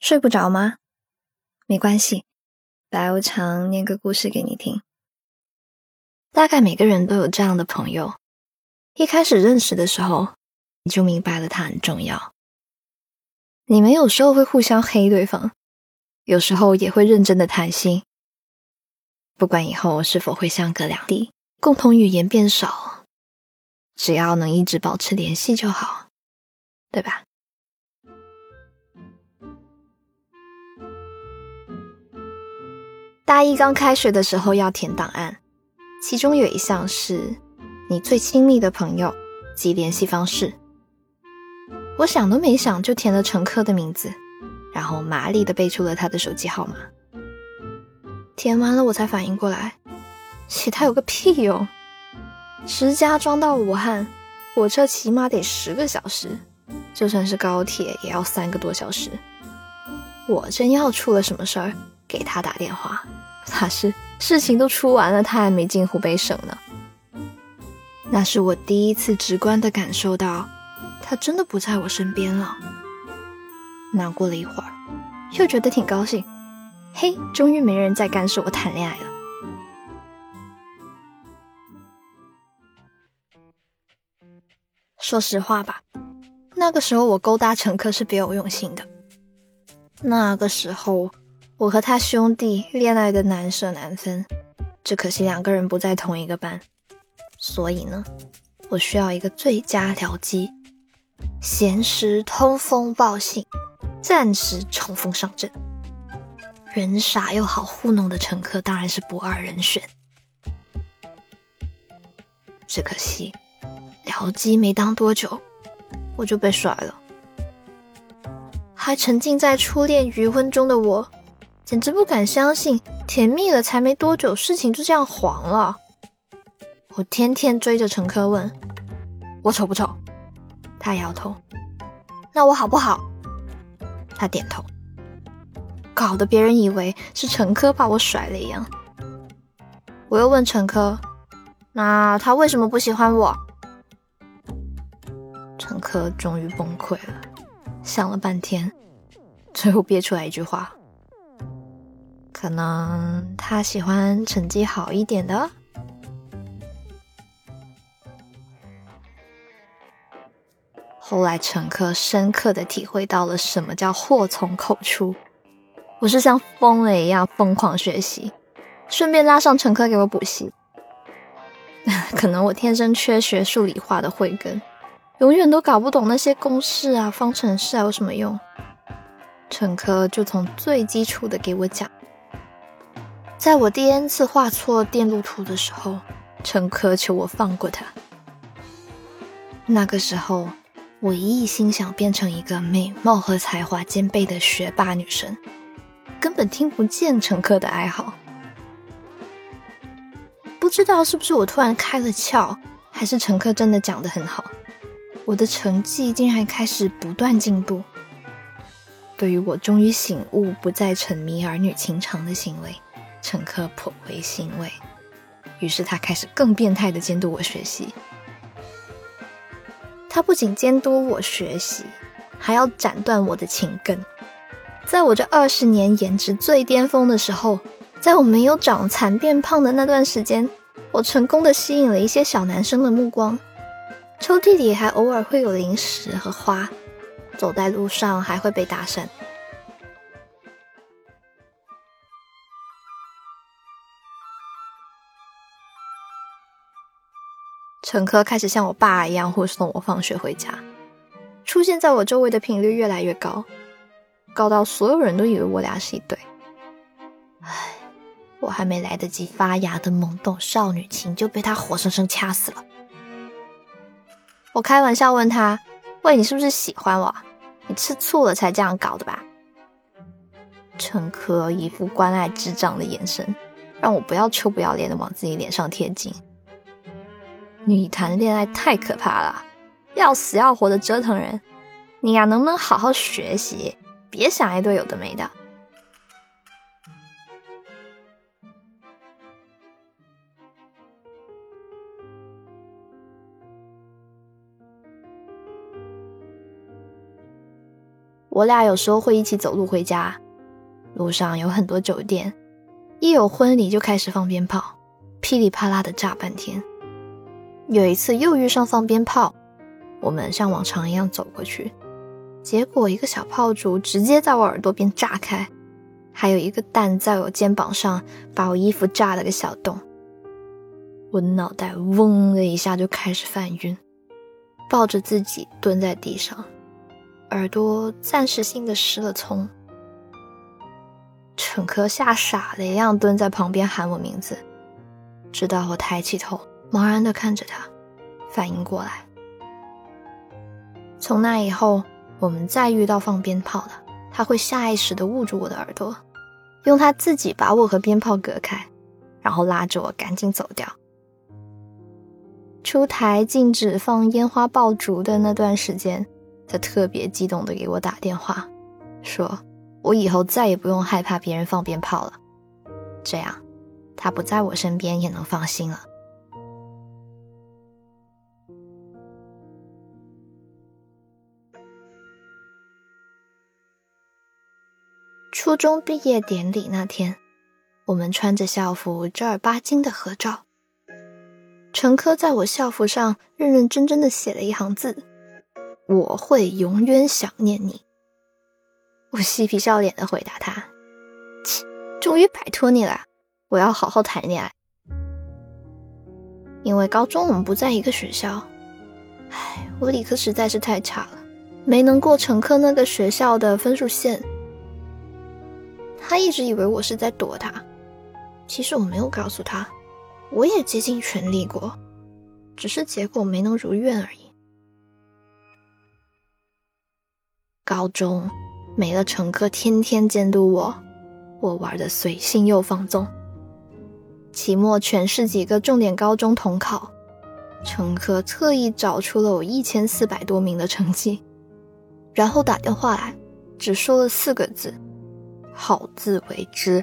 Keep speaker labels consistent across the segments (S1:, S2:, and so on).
S1: 睡不着吗？没关系，白无常念个故事给你听。大概每个人都有这样的朋友，一开始认识的时候，你就明白了他很重要。你们有时候会互相黑对方，有时候也会认真的谈心。不管以后是否会相隔两地，共同语言变少，只要能一直保持联系就好，对吧？大一刚开学的时候要填档案，其中有一项是你最亲密的朋友及联系方式。我想都没想就填了乘客的名字，然后麻利的背出了他的手机号码。填完了我才反应过来，写他有个屁用！石家庄到武汉，火车起码得十个小时，就算是高铁也要三个多小时。我真要出了什么事儿，给他打电话。他是事情都出完了，他还没进湖北省呢。那是我第一次直观的感受到，他真的不在我身边了。难过了一会儿，又觉得挺高兴。嘿，终于没人再干涉我谈恋爱了。说实话吧，那个时候我勾搭乘客是别有用心的。那个时候。我和他兄弟恋爱的难舍难分，只可惜两个人不在同一个班，所以呢，我需要一个最佳僚机，闲时通风报信，暂时冲锋上阵。人傻又好糊弄的乘客当然是不二人选，只可惜僚机没当多久，我就被甩了，还沉浸在初恋余温中的我。简直不敢相信，甜蜜了才没多久，事情就这样黄了。我天天追着乘客问：“我丑不丑？”他摇头。那我好不好？他点头。搞得别人以为是乘客把我甩了一样。我又问乘客：“那他为什么不喜欢我？”乘客终于崩溃了，想了半天，最后憋出来一句话。可能他喜欢成绩好一点的。后来乘客深刻的体会到了什么叫祸从口出。我是像疯了一样疯狂学习，顺便拉上乘客给我补习。可能我天生缺学数理化的慧根，永远都搞不懂那些公式啊、方程式啊有什么用。乘客就从最基础的给我讲。在我第 n 次画错电路图的时候，乘客求我放过他。那个时候，我一心想变成一个美貌和才华兼备的学霸女神，根本听不见乘客的哀嚎。不知道是不是我突然开了窍，还是乘客真的讲得很好，我的成绩竟然开始不断进步。对于我终于醒悟，不再沉迷儿女情长的行为。乘客颇为欣慰，于是他开始更变态的监督我学习。他不仅监督我学习，还要斩断我的情根。在我这二十年颜值最巅峰的时候，在我没有长残变胖的那段时间，我成功的吸引了一些小男生的目光。抽屉里还偶尔会有零食和花，走在路上还会被搭讪。乘客开始像我爸一样护送我放学回家，出现在我周围的频率越来越高，高到所有人都以为我俩是一对。唉，我还没来得及发芽的懵懂少女情就被他活生生掐死了。我开玩笑问他：“喂，你是不是喜欢我？你吃醋了才这样搞的吧？”乘客一副关爱智障的眼神，让我不要臭不要脸的往自己脸上贴金。你谈恋爱太可怕了，要死要活的折腾人。你呀，能不能好好学习，别想一堆有的没的？我俩有时候会一起走路回家，路上有很多酒店，一有婚礼就开始放鞭炮，噼里啪啦的炸半天。有一次又遇上放鞭炮，我们像往常一样走过去，结果一个小炮竹直接在我耳朵边炸开，还有一个弹在我肩膀上，把我衣服炸了个小洞。我脑袋嗡的一下就开始犯晕，抱着自己蹲在地上。耳朵暂时性的失了聪，乘客吓傻了一样蹲在旁边喊我名字，直到我抬起头，茫然的看着他，反应过来。从那以后，我们再遇到放鞭炮的，他会下意识的捂住我的耳朵，用他自己把我和鞭炮隔开，然后拉着我赶紧走掉。出台禁止放烟花爆竹的那段时间。他特别激动的给我打电话，说我以后再也不用害怕别人放鞭炮了，这样他不在我身边也能放心了。初中毕业典礼那天，我们穿着校服正儿八经的合照，陈科在我校服上认认真真的写了一行字。我会永远想念你。我嬉皮笑脸的回答他：“切，终于摆脱你了，我要好好谈恋爱。”因为高中我们不在一个学校，唉，我理科实在是太差了，没能过陈科那个学校的分数线。他一直以为我是在躲他，其实我没有告诉他，我也竭尽全力过，只是结果没能如愿而已。高中没了乘客天天监督我，我玩的随性又放纵。期末全市几个重点高中统考，乘客特意找出了我一千四百多名的成绩，然后打电话来，只说了四个字：好自为之。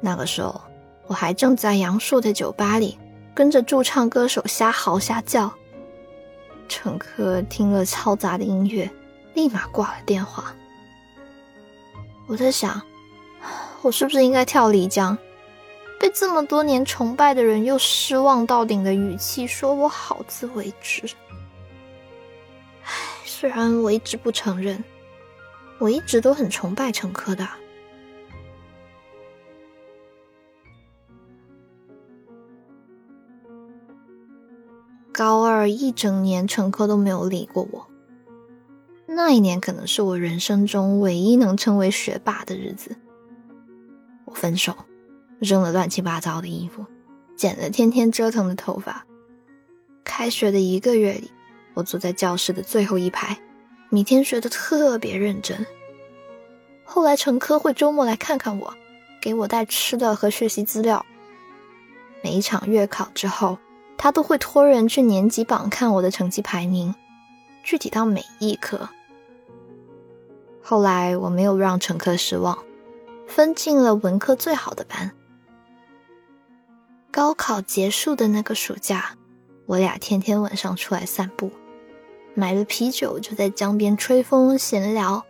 S1: 那个时候我还正在杨树的酒吧里，跟着驻唱歌手瞎嚎瞎叫。乘客听了嘈杂的音乐，立马挂了电话。我在想，我是不是应该跳漓江？被这么多年崇拜的人又失望到顶的语气说我好自为之。唉，虽然我一直不承认，我一直都很崇拜陈科的。高二一整年，陈科都没有理过我。那一年可能是我人生中唯一能称为学霸的日子。我分手，扔了乱七八糟的衣服，剪了天天折腾的头发。开学的一个月里，我坐在教室的最后一排，每天学得特别认真。后来陈科会周末来看看我，给我带吃的和学习资料。每一场月考之后。他都会托人去年级榜看我的成绩排名，具体到每一科。后来我没有让乘客失望，分进了文科最好的班。高考结束的那个暑假，我俩天天晚上出来散步，买了啤酒就在江边吹风闲聊。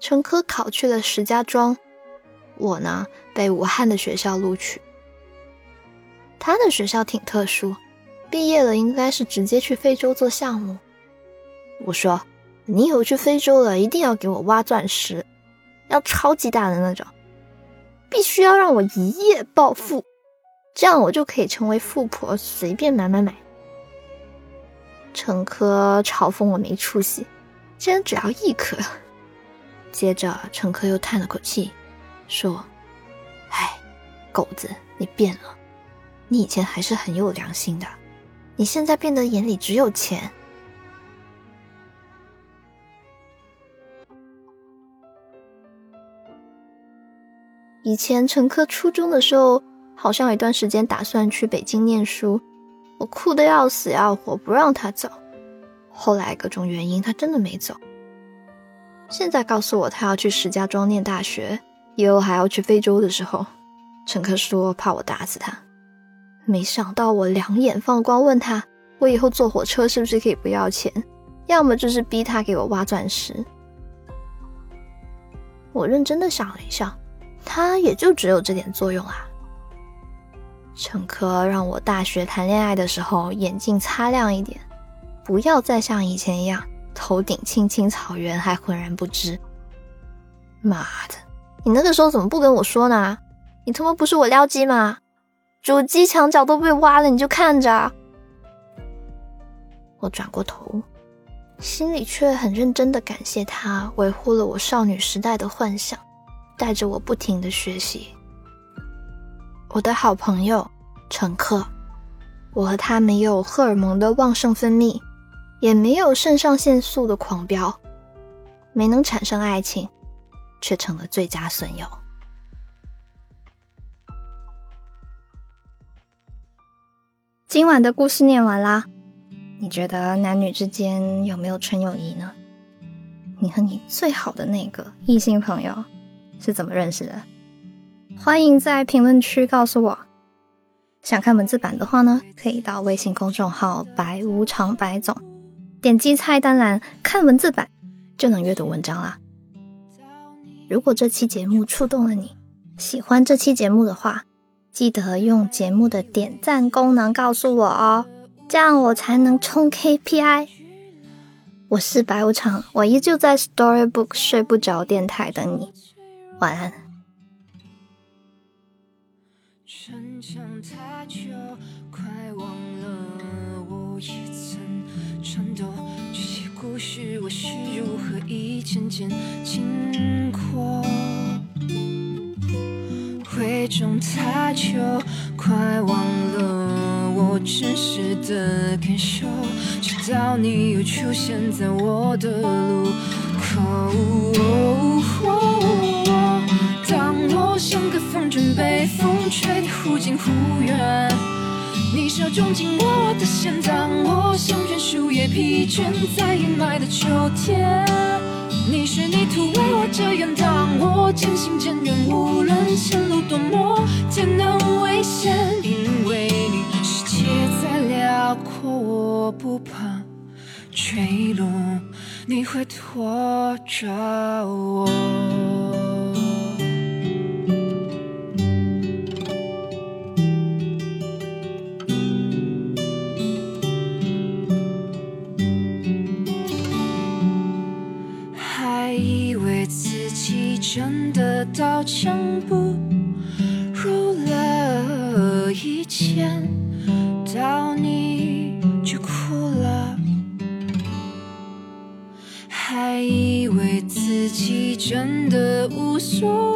S1: 陈科考去了石家庄，我呢被武汉的学校录取。他的学校挺特殊，毕业了应该是直接去非洲做项目。我说：“你以后去非洲了，一定要给我挖钻石，要超级大的那种，必须要让我一夜暴富，这样我就可以成为富婆，随便买买买。”陈科嘲讽我没出息，竟然只要一颗。接着陈科又叹了口气，说：“唉，狗子，你变了。”你以前还是很有良心的，你现在变得眼里只有钱。以前陈科初中的时候，好像有一段时间打算去北京念书，我哭的要死要活，不让他走。后来各种原因，他真的没走。现在告诉我他要去石家庄念大学，以后还要去非洲的时候，乘客说怕我打死他。没想到我两眼放光，问他：“我以后坐火车是不是可以不要钱？
S2: 要么就是逼他给我挖钻石。我认真的想了一下，他也就只有这点作用啊。陈科让我大学谈恋爱的时候眼镜擦亮一点，不要再像以前一样头顶青青草原还浑然不知。妈的，你那个时候怎么不跟我说呢？你他妈不是我撩机吗？主机墙角都被挖了，你就看着。我转过头，心里却很认真的感谢他维护了我少女时代的幻想，带着我不停的学习。我的好朋友乘客，我和他没有荷尔蒙的旺盛分泌，也没有肾上腺素的狂飙，没能产生爱情，却成了最佳损友。今晚的故事念完啦，你觉得男女之间有没有纯友谊呢？你和你最好的那个异性朋友是怎么认识的？欢迎在评论区告诉我。想看文字版的话呢，可以到微信公众号“白无常白总”，点击菜单栏看文字版，就能阅读文章啦。如果这期节目触动了你，喜欢这期节目的话。记得用节目的点赞功能告诉我哦，这样我才能冲 KPI。我是白无常，我依旧在 Storybook 睡不着电台等你，晚安。逞强太久，快忘了我。也曾颤抖，这些故事我是如何一件件经过。伪装太久，快忘了我真实的感受。直到你又出现在我的路口，当我像个风筝被风。风吹得忽近忽远，你手中紧握我的线，当我像片树叶疲倦在阴霾的秋天。你是泥土为我遮掩，当我渐行渐远，无论前路多么艰难危险，因为你世界再辽阔，我不怕坠落，你会拖着我。的刀枪不入了一见，到你就哭了，还以为自己真的无所，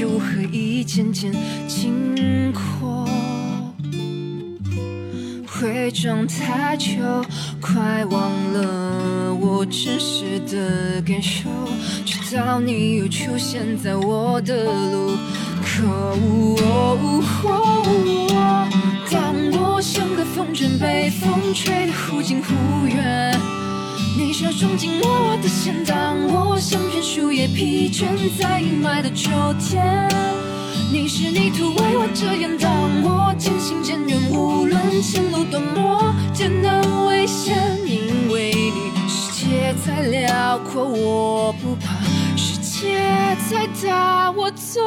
S2: 如何一件件经过？伪装太久，快忘了我真实的感受，直到你又出现在我的路口。当我像个风筝被风吹得忽近忽远。你手中紧握我的线，当我像片树叶疲倦在阴霾的秋天。你是泥土为我遮掩，当我渐行渐远，无论前路多么艰难危险，因为你世界再辽阔我不怕，世界再大我走。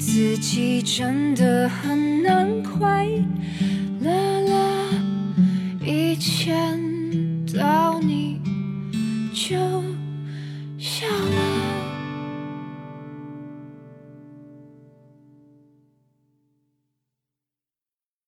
S2: 自己真的很难快